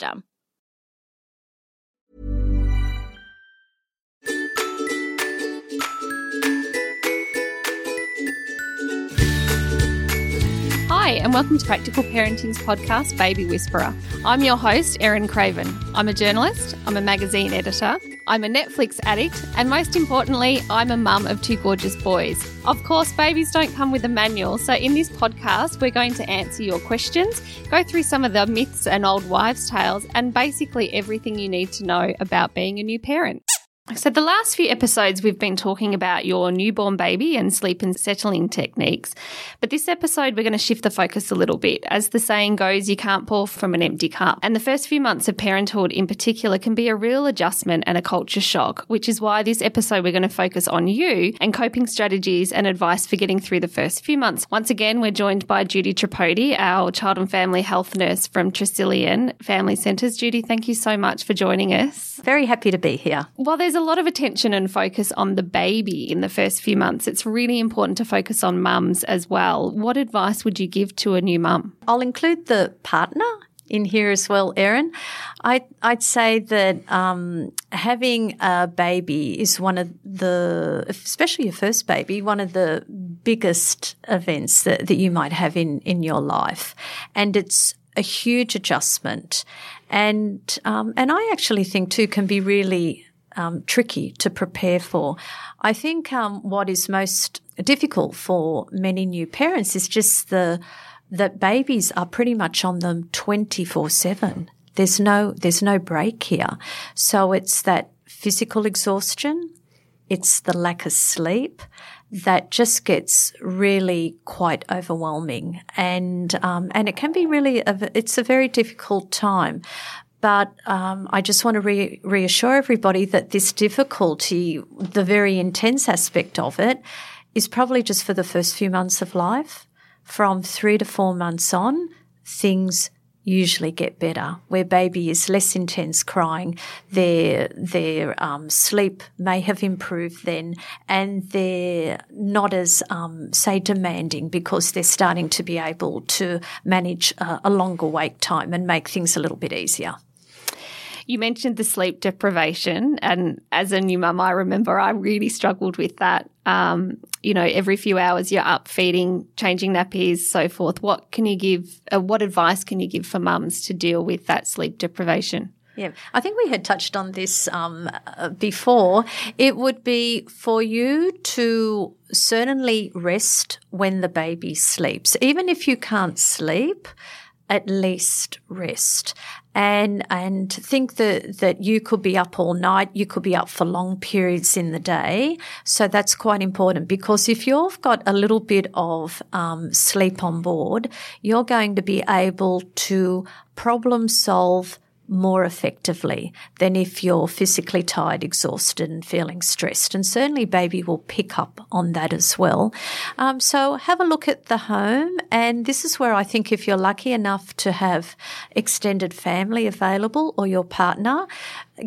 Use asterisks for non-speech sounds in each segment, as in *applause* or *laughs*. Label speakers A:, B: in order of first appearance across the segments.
A: Hi, and welcome to Practical Parenting's podcast, Baby Whisperer. I'm your host, Erin Craven. I'm a journalist, I'm a magazine editor, I'm a Netflix addict, and most importantly, I'm a mum of two gorgeous boys. Of course, babies don't come with a manual, so in this podcast, we're going to answer your questions, go through some of the myths and old wives' tales, and basically everything you need to know about being a new parent. So, the last few episodes, we've been talking about your newborn baby and sleep and settling techniques. But this episode, we're going to shift the focus a little bit. As the saying goes, you can't pour from an empty cup. And the first few months of parenthood in particular can be a real adjustment and a culture shock, which is why this episode, we're going to focus on you and coping strategies and advice for getting through the first few months. Once again, we're joined by Judy Tripodi, our child and family health nurse from Tresillian Family Centres. Judy, thank you so much for joining us.
B: Very happy to be here.
A: While there's a lot of attention and focus on the baby in the first few months, it's really important to focus on mums as well. What advice would you give to a new mum?
B: I'll include the partner in here as well, Erin. I, I'd say that um, having a baby is one of the, especially your first baby, one of the biggest events that, that you might have in, in your life. And it's a huge adjustment. And, um, and I actually think too can be really um, tricky to prepare for. I think um, what is most difficult for many new parents is just the that babies are pretty much on them twenty four seven. There's no there's no break here, so it's that physical exhaustion, it's the lack of sleep that just gets really quite overwhelming, and um, and it can be really a, it's a very difficult time. But um, I just want to re- reassure everybody that this difficulty, the very intense aspect of it, is probably just for the first few months of life. From three to four months on, things usually get better. Where baby is less intense crying, their their um, sleep may have improved then, and they're not as um, say demanding because they're starting to be able to manage a longer wake time and make things a little bit easier.
A: You mentioned the sleep deprivation, and as a new mum, I remember I really struggled with that. Um, you know, every few hours you're up feeding, changing nappies, so forth. What can you give? Uh, what advice can you give for mums to deal with that sleep deprivation?
B: Yeah, I think we had touched on this um, uh, before. It would be for you to certainly rest when the baby sleeps, even if you can't sleep at least rest. And and think that that you could be up all night you could be up for long periods in the day. So that's quite important because if you've got a little bit of um, sleep on board you're going to be able to problem solve more effectively than if you're physically tired, exhausted, and feeling stressed. And certainly, baby will pick up on that as well. Um, so, have a look at the home. And this is where I think if you're lucky enough to have extended family available or your partner,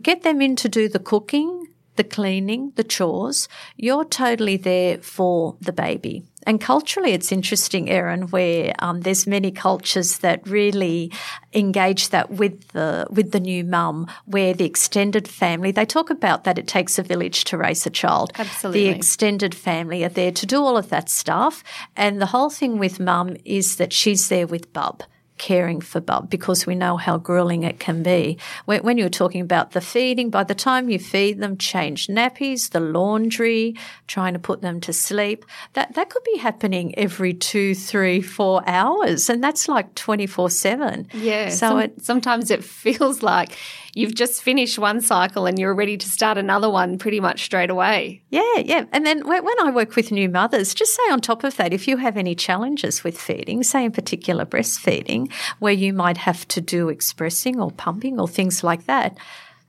B: get them in to do the cooking, the cleaning, the chores. You're totally there for the baby. And culturally, it's interesting, Erin, where um, there's many cultures that really engage that with the with the new mum, where the extended family they talk about that it takes a village to raise a child.
A: Absolutely,
B: the extended family are there to do all of that stuff, and the whole thing with mum is that she's there with bub caring for bub because we know how grueling it can be. When, when, you're talking about the feeding, by the time you feed them, change nappies, the laundry, trying to put them to sleep, that, that could be happening every two, three, four hours. And that's like 24 7.
A: Yeah. So some, it, sometimes it *laughs* feels like you've just finished one cycle and you're ready to start another one pretty much straight away.
B: Yeah, yeah. And then when I work with new mothers, just say on top of that, if you have any challenges with feeding, say in particular breastfeeding, where you might have to do expressing or pumping or things like that,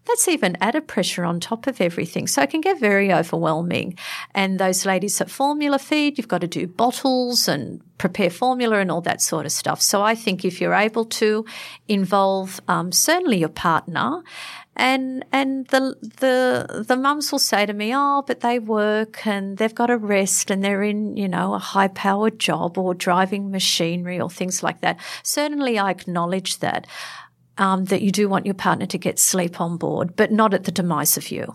B: that's even added pressure on top of everything. So it can get very overwhelming. And those ladies that formula feed, you've got to do bottles and prepare formula and all that sort of stuff. So I think if you're able to involve um, certainly your partner, and and the the the mums will say to me, "Oh, but they work and they've got to rest and they're in you know a high powered job or driving machinery or things like that." Certainly, I acknowledge that um, that you do want your partner to get sleep on board, but not at the demise of you.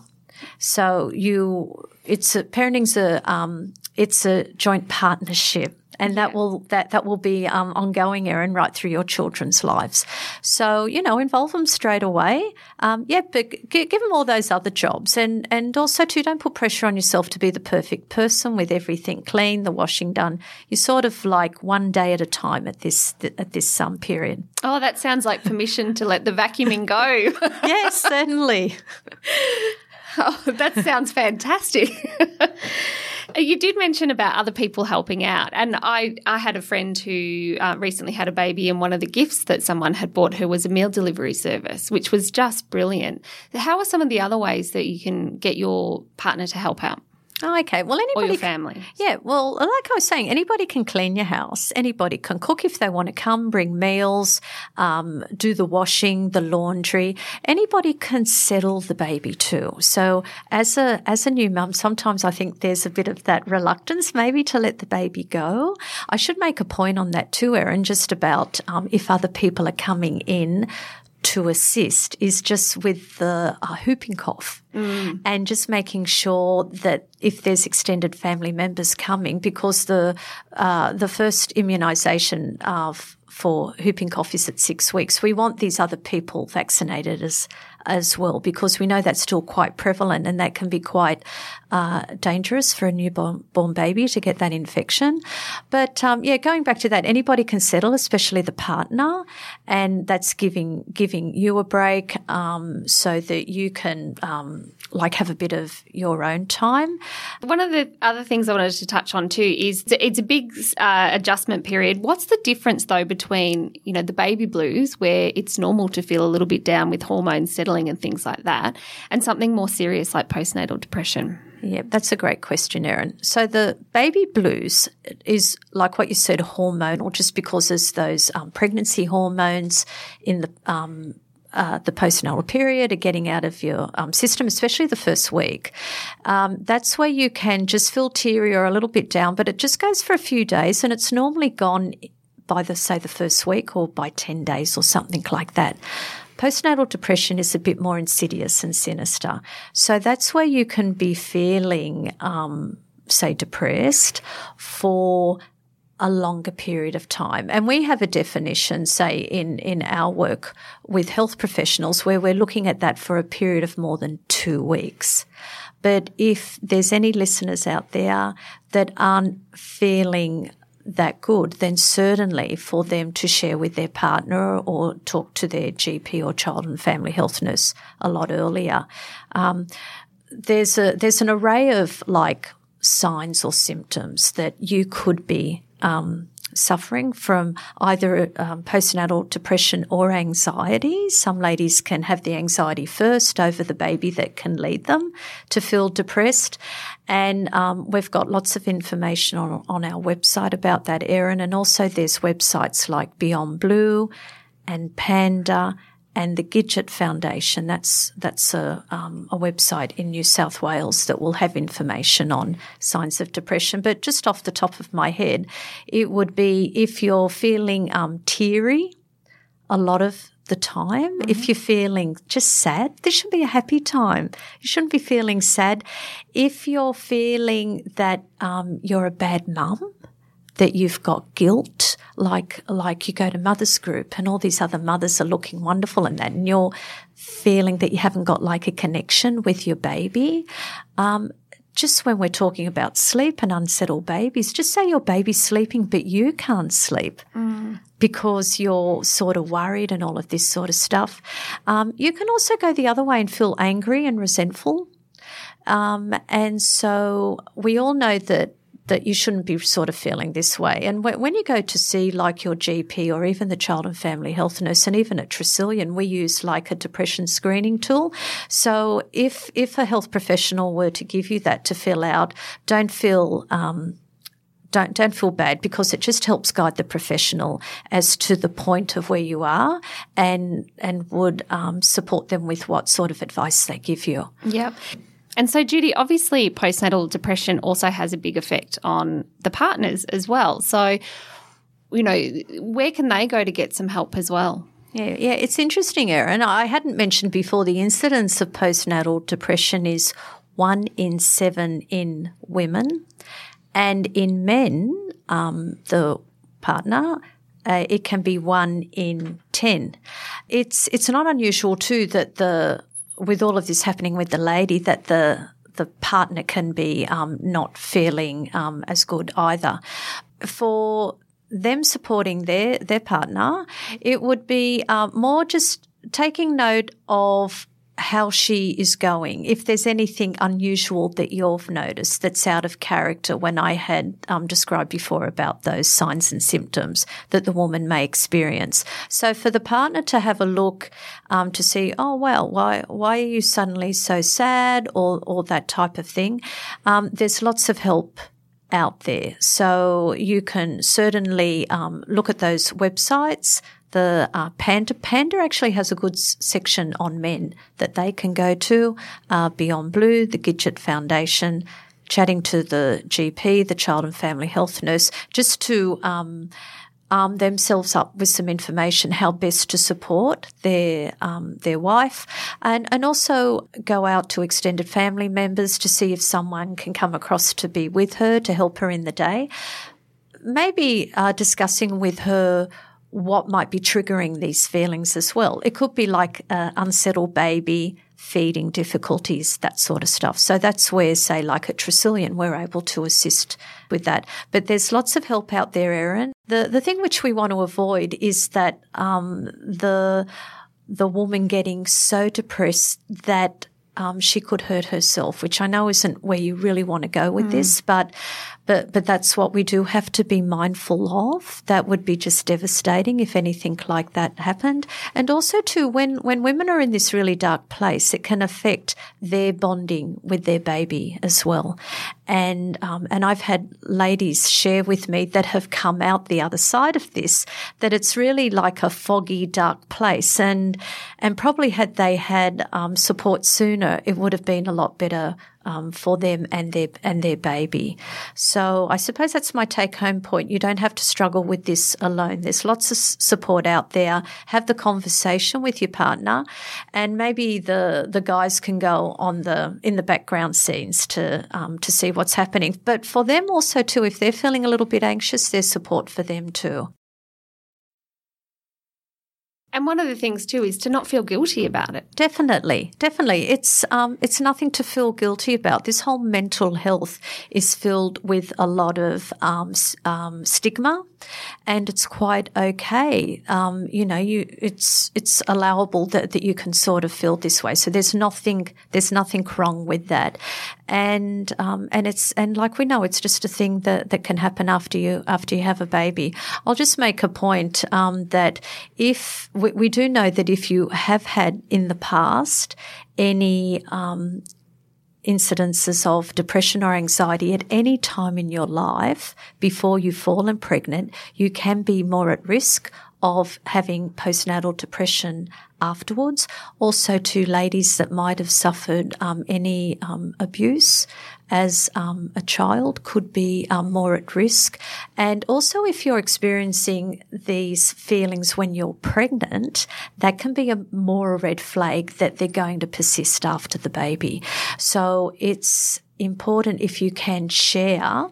B: So you, it's a, parenting's a, um, it's a joint partnership and that will that that will be um, ongoing, Erin, right through your children's lives. So you know, involve them straight away. Um, yeah, but g- give them all those other jobs, and and also too, don't put pressure on yourself to be the perfect person with everything clean, the washing done. You sort of like one day at a time at this at this um, period.
A: Oh, that sounds like permission to let the vacuuming go. *laughs*
B: yes, certainly. *laughs*
A: oh, that sounds fantastic. *laughs* You did mention about other people helping out, and I I had a friend who uh, recently had a baby, and one of the gifts that someone had bought her was a meal delivery service, which was just brilliant. How are some of the other ways that you can get your partner to help out?
B: Oh, okay. Well, anybody.
A: Or your family.
B: Yeah. Well, like I was saying, anybody can clean your house. Anybody can cook if they want to come, bring meals, um, do the washing, the laundry. Anybody can settle the baby too. So as a, as a new mum, sometimes I think there's a bit of that reluctance maybe to let the baby go. I should make a point on that too, Erin, just about um, if other people are coming in to assist is just with the uh, whooping cough mm. and just making sure that if there's extended family members coming, because the uh, the first immunisation of for whooping cough is at six weeks. We want these other people vaccinated as as well because we know that's still quite prevalent and that can be quite uh, dangerous for a newborn born baby to get that infection. But um, yeah, going back to that, anybody can settle, especially the partner, and that's giving giving you a break um, so that you can um, like have a bit of your own time.
A: One of the other things I wanted to touch on too is it's a big uh, adjustment period. What's the difference though between you know the baby blues where it's normal to feel a little bit down with hormones settling and things like that, and something more serious like postnatal depression?
B: Yeah, that's a great question, Erin. So the baby blues is like what you said, hormonal, just because there's those um, pregnancy hormones in the um, uh, the postnatal period are getting out of your um, system, especially the first week. Um, that's where you can just feel teary or a little bit down, but it just goes for a few days and it's normally gone by the, say, the first week or by 10 days or something like that. Postnatal depression is a bit more insidious and sinister. So that's where you can be feeling, um, say, depressed for a longer period of time. And we have a definition, say, in, in our work with health professionals where we're looking at that for a period of more than two weeks. But if there's any listeners out there that aren't feeling that good, then certainly for them to share with their partner or talk to their GP or child and family health nurse a lot earlier. Um, there's a there's an array of like signs or symptoms that you could be um, suffering from either um, postnatal depression or anxiety. Some ladies can have the anxiety first over the baby that can lead them to feel depressed. And um, we've got lots of information on, on our website about that, Erin. And also there's websites like Beyond Blue and Panda and the Gidget Foundation. That's that's a, um, a website in New South Wales that will have information on signs of depression. But just off the top of my head, it would be if you're feeling um, teary a lot of the time. Mm-hmm. If you're feeling just sad, this should be a happy time. You shouldn't be feeling sad. If you're feeling that um, you're a bad mum, that you've got guilt, like like you go to mothers group and all these other mothers are looking wonderful and that, and you're feeling that you haven't got like a connection with your baby. Um, just when we're talking about sleep and unsettled babies, just say your baby's sleeping, but you can't sleep mm. because you're sort of worried and all of this sort of stuff. Um, you can also go the other way and feel angry and resentful. Um, and so we all know that that you shouldn't be sort of feeling this way. And when you go to see like your GP or even the child and family health nurse, and even at Tresillian, we use like a depression screening tool. So if if a health professional were to give you that to fill out, don't feel um, don't don't feel bad because it just helps guide the professional as to the point of where you are and and would um, support them with what sort of advice they give you.
A: Yep. And so, Judy, obviously, postnatal depression also has a big effect on the partners as well. So, you know, where can they go to get some help as well?
B: Yeah, yeah, it's interesting, Erin. I hadn't mentioned before the incidence of postnatal depression is one in seven in women, and in men, um, the partner. Uh, it can be one in ten. It's it's not unusual too that the with all of this happening with the lady, that the the partner can be um, not feeling um, as good either. For them supporting their their partner, it would be uh, more just taking note of how she is going. If there's anything unusual that you've noticed that's out of character, when I had um, described before about those signs and symptoms that the woman may experience. So for the partner to have a look um, to see, oh well, why why are you suddenly so sad, or or that type of thing. Um, there's lots of help out there. So you can certainly um, look at those websites the uh, Panda. Panda actually has a good s- section on men that they can go to. Uh, Beyond Blue, the Gidget Foundation, chatting to the GP, the child and family health nurse, just to um, arm themselves up with some information how best to support their um, their wife, and and also go out to extended family members to see if someone can come across to be with her to help her in the day. Maybe uh, discussing with her what might be triggering these feelings as well. It could be like an unsettled baby, feeding difficulties, that sort of stuff. So that's where, say, like at Tresillian, we're able to assist with that. But there's lots of help out there, Erin. The the thing which we want to avoid is that um, the the woman getting so depressed that um, she could hurt herself, which I know isn't where you really want to go with mm. this, but but but that's what we do have to be mindful of. That would be just devastating if anything like that happened. And also too, when when women are in this really dark place, it can affect their bonding with their baby as well. And um, and I've had ladies share with me that have come out the other side of this that it's really like a foggy, dark place. And and probably had they had um, support sooner, it would have been a lot better um, for them and their and their baby. So I suppose that's my take home point. You don't have to struggle with this alone. There's lots of support out there. Have the conversation with your partner, and maybe the the guys can go on the in the background scenes to um, to see what's happening. But for them also too, if they're feeling a little bit anxious, there's support for them too.
A: And one of the things too is to not feel guilty about it.
B: Definitely, definitely. It's um, it's nothing to feel guilty about. This whole mental health is filled with a lot of um, um, stigma, and it's quite okay. Um, you know, you it's it's allowable that, that you can sort of feel this way. So there's nothing there's nothing wrong with that, and um, and it's and like we know, it's just a thing that that can happen after you after you have a baby. I'll just make a point um, that if we, we, do know that if you have had in the past any um, incidences of depression or anxiety at any time in your life before you've fallen pregnant, you can be more at risk of having postnatal depression afterwards. Also, to ladies that might have suffered um, any um, abuse as um, a child could be um, more at risk. And also, if you're experiencing these feelings when you're pregnant, that can be a more a red flag that they're going to persist after the baby. So it's important if you can share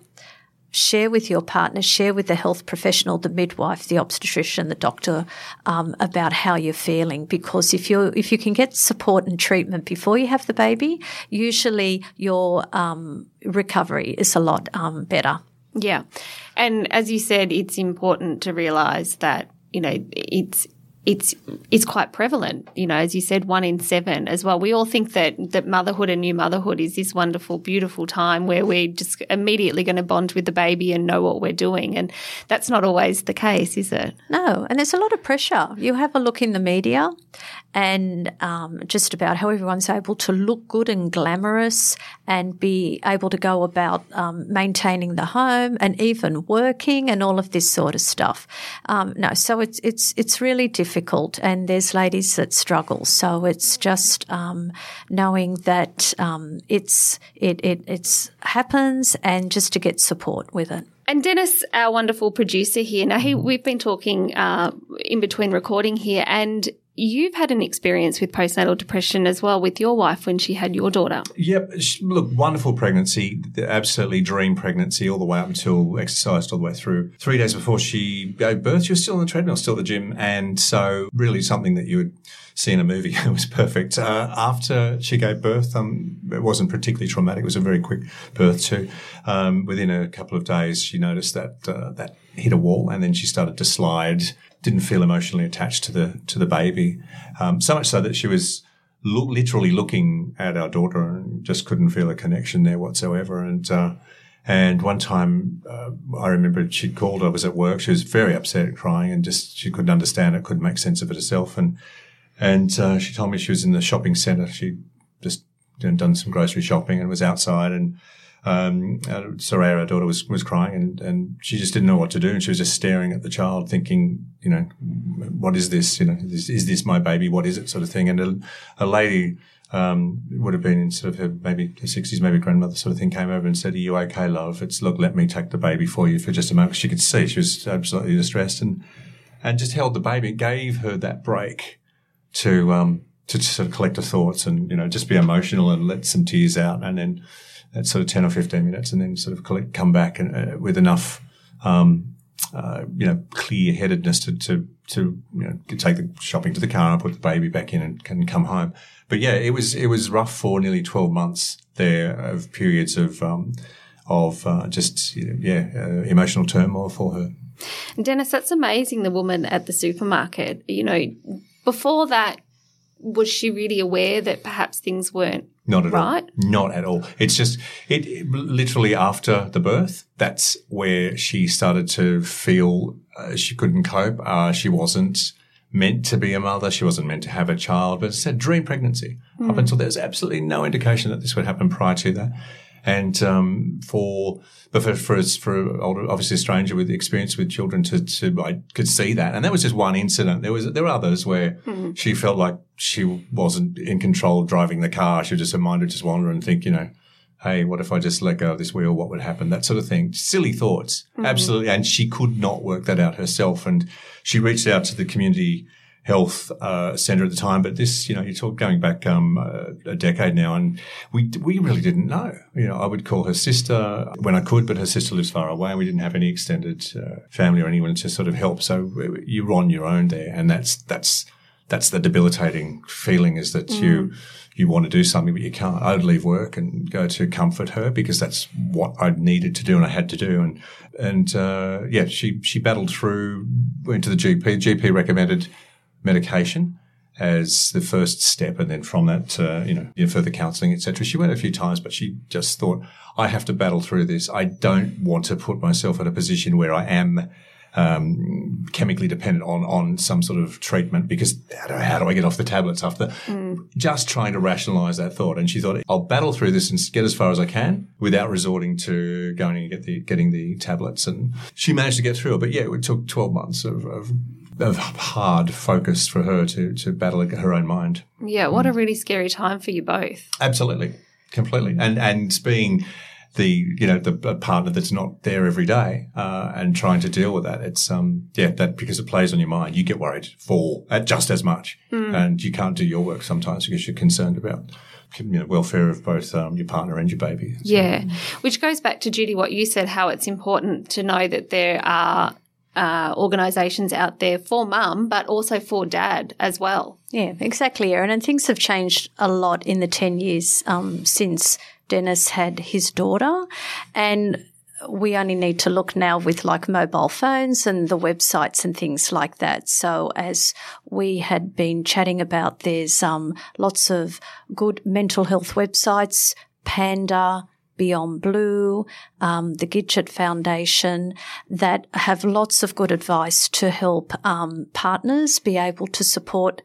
B: share with your partner, share with the health professional, the midwife, the obstetrician, the doctor, um, about how you're feeling. Because if you if you can get support and treatment before you have the baby, usually your um, recovery is a lot um, better.
A: Yeah, and as you said, it's important to realise that you know it's it's it's quite prevalent. You know, as you said, one in seven as well. We all think that that motherhood and new motherhood is this wonderful, beautiful time where we're just immediately going to bond with the baby and know what we're doing, and that's not always the case, is it?
B: No, and there's a lot of pressure. You have a look in the media, and um, just about how everyone's able to look good and glamorous and be able to go about um, maintaining the home and even working and all of this sort of stuff. Um, no, so it's it's it's really difficult, and there's ladies that struggle. So it's just um, knowing that um, it's it, it it's happens, and just to get support with it.
A: And Dennis, our wonderful producer here, now he, we've been talking uh, in between recording here, and you've had an experience with postnatal depression as well with your wife when she had your daughter.
C: Yep. Look, wonderful pregnancy, absolutely dream pregnancy all the way up until exercised all the way through. Three days before she gave birth, she was still on the treadmill, still at the gym. And so really something that you would see in a movie. *laughs* it was perfect. Uh, after she gave birth, um, it wasn't particularly traumatic. It was a very quick birth too. Um, within a couple of days, she noticed that, uh, that hit a wall and then she started to slide didn't feel emotionally attached to the to the baby, um, so much so that she was lo- literally looking at our daughter and just couldn't feel a connection there whatsoever. And uh, and one time, uh, I remember she'd called. I was at work. She was very upset crying, and just she couldn't understand it, couldn't make sense of it herself. And and uh, she told me she was in the shopping centre. She just done some grocery shopping and was outside and um, Soraya, our daughter, was was crying, and and she just didn't know what to do, and she was just staring at the child, thinking, you know, what is this? You know, is, is this my baby? What is it? Sort of thing. And a, a lady um, would have been in sort of her maybe her sixties, maybe grandmother sort of thing, came over and said, "Are you okay, love? It's look, let me take the baby for you for just a moment." She could see she was absolutely distressed, and and just held the baby, gave her that break to um to sort of collect her thoughts and you know just be emotional and let some tears out, and then at sort of 10 or 15 minutes and then sort of collect, come back and, uh, with enough, um, uh, you know, clear headedness to, to, to, you know, take the shopping to the car and put the baby back in and can come home. But yeah, it was, it was rough for nearly 12 months there of periods of, um, of, uh, just, yeah, uh, emotional turmoil for her.
A: Dennis, that's amazing. The woman at the supermarket, you know, before that, was she really aware that perhaps things weren't
C: not at
A: right?
C: all. Not at all. It's just it, it, literally after the birth. That's where she started to feel uh, she couldn't cope. Uh, she wasn't meant to be a mother. She wasn't meant to have a child. But it's a dream pregnancy. Mm. Up until there's absolutely no indication that this would happen prior to that. And um, for but for for, for older, obviously a stranger with experience with children to to I could see that, and that was just one incident. There was there were others where mm-hmm. she felt like she wasn't in control driving the car. She just her mind would just wander and think, you know, hey, what if I just let go of this wheel? What would happen? That sort of thing. Silly thoughts, mm-hmm. absolutely. And she could not work that out herself, and she reached out to the community health uh, center at the time. But this, you know, you talk going back um, a, a, decade now, and we we really didn't know. You know, I would call her sister when I could, but her sister lives far away, and we didn't have any extended uh, family or anyone to sort of help. So you're on your own there, and that's that's that's the debilitating feeling is that mm. you you want to do something but you can't. I'd leave work and go to comfort her because that's what I needed to do and I had to do. And and uh, yeah, she she battled through, went to the GP. GP recommended medication as the first step, and then from that, uh, you know, further counselling, etc. She went a few times, but she just thought, I have to battle through this. I don't want to put myself in a position where I am um, chemically dependent on on some sort of treatment because how do, how do I get off the tablets after? Mm. Just trying to rationalise that thought, and she thought I'll battle through this and get as far as I can without resorting to going and get the getting the tablets. And she managed to get through it, but yeah, it took twelve months of, of of hard focus for her to to battle her own mind.
A: Yeah, what a really scary time for you both.
C: Absolutely, completely, and and being the you know the partner that's not there every day uh, and trying to deal with that. It's um yeah that because it plays on your mind, you get worried for uh, just as much, mm. and you can't do your work sometimes because you're concerned about you know, welfare of both um, your partner and your baby.
A: So. Yeah, which goes back to Judy, what you said, how it's important to know that there are uh, organisations out there for mum, but also for dad as well.
B: Yeah, exactly, Erin. And things have changed a lot in the 10 years um, since Dennis had his daughter. And we only need to look now with like mobile phones and the websites and things like that. So as we had been chatting about, there's um, lots of good mental health websites, Panda, Beyond Blue, um, the Gidget Foundation, that have lots of good advice to help um, partners be able to support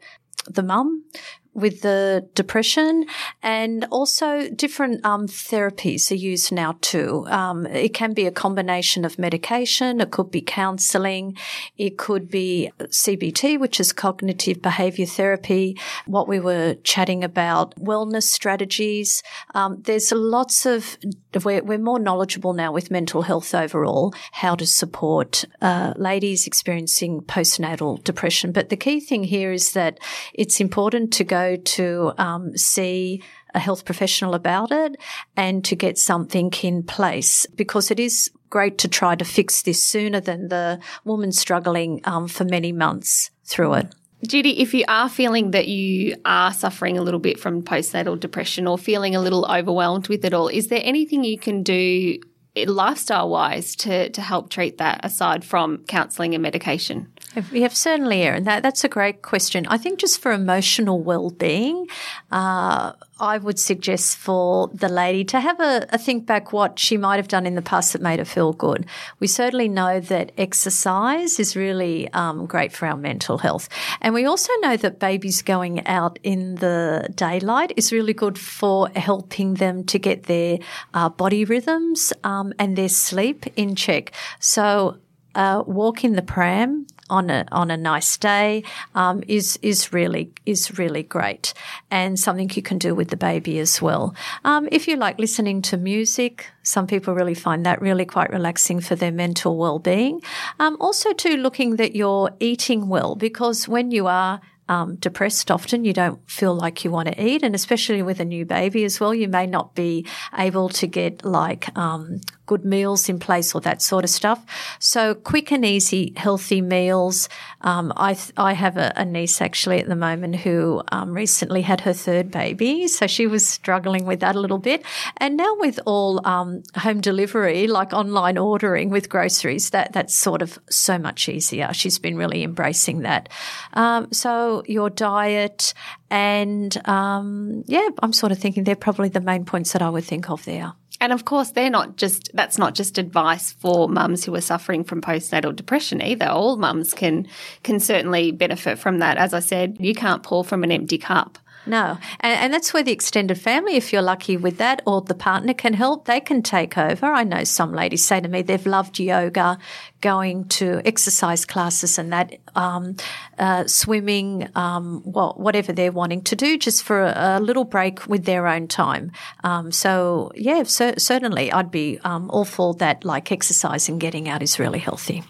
B: the mum with the depression and also different um, therapies are used now too. Um, it can be a combination of medication. It could be counseling. It could be CBT, which is cognitive behavior therapy. What we were chatting about, wellness strategies. Um, there's lots of, we're, we're, more knowledgeable now with mental health overall, how to support uh, ladies experiencing postnatal depression. But the key thing here is that it's important to go to um, see a health professional about it and to get something in place because it is great to try to fix this sooner than the woman struggling um, for many months through it.
A: Judy, if you are feeling that you are suffering a little bit from postnatal depression or feeling a little overwhelmed with it all, is there anything you can do lifestyle wise to, to help treat that aside from counselling and medication?
B: We have certainly, Erin. That, that's a great question. I think just for emotional well-being, uh, I would suggest for the lady to have a, a, think back what she might have done in the past that made her feel good. We certainly know that exercise is really um, great for our mental health, and we also know that babies going out in the daylight is really good for helping them to get their uh, body rhythms um, and their sleep in check. So uh, walk in the pram on a on a nice day um, is is really is really great, and something you can do with the baby as well. Um, if you like listening to music, some people really find that really quite relaxing for their mental well being. Um, also, too, looking that you're eating well because when you are um, depressed often. You don't feel like you want to eat. And especially with a new baby as well, you may not be able to get like um, good meals in place or that sort of stuff. So quick and easy, healthy meals. Um, I I have a, a, niece actually at the moment who um, recently had her third baby, so she was struggling with that a little bit. And now with all um, home delivery, like online ordering with groceries, that that's sort of so much easier. She's been really embracing that. Um, so your diet and um, yeah, I'm sort of thinking they're probably the main points that I would think of there.
A: And of course, they're not just, that's not just advice for mums who are suffering from postnatal depression either. All mums can, can certainly benefit from that. As I said, you can't pour from an empty cup.
B: No. And, and, that's where the extended family, if you're lucky with that, or the partner can help, they can take over. I know some ladies say to me they've loved yoga, going to exercise classes and that, um, uh, swimming, um, well, whatever they're wanting to do, just for a, a little break with their own time. Um, so, yeah, cer- certainly I'd be um, all for that, like exercise and getting out is really healthy.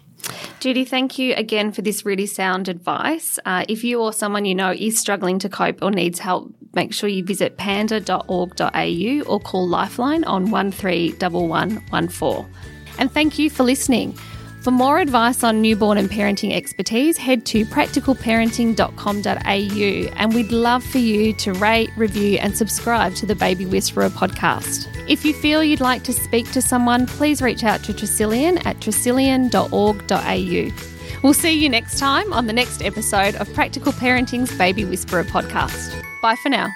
A: Judy, thank you again for this really sound advice. Uh, if you or someone you know is struggling to cope or needs help, make sure you visit panda.org.au or call Lifeline on 131114. And thank you for listening. For more advice on newborn and parenting expertise, head to practicalparenting.com.au and we'd love for you to rate, review, and subscribe to the Baby Whisperer podcast. If you feel you'd like to speak to someone, please reach out to Tresillian at tresillian.org.au. We'll see you next time on the next episode of Practical Parenting's Baby Whisperer podcast. Bye for now.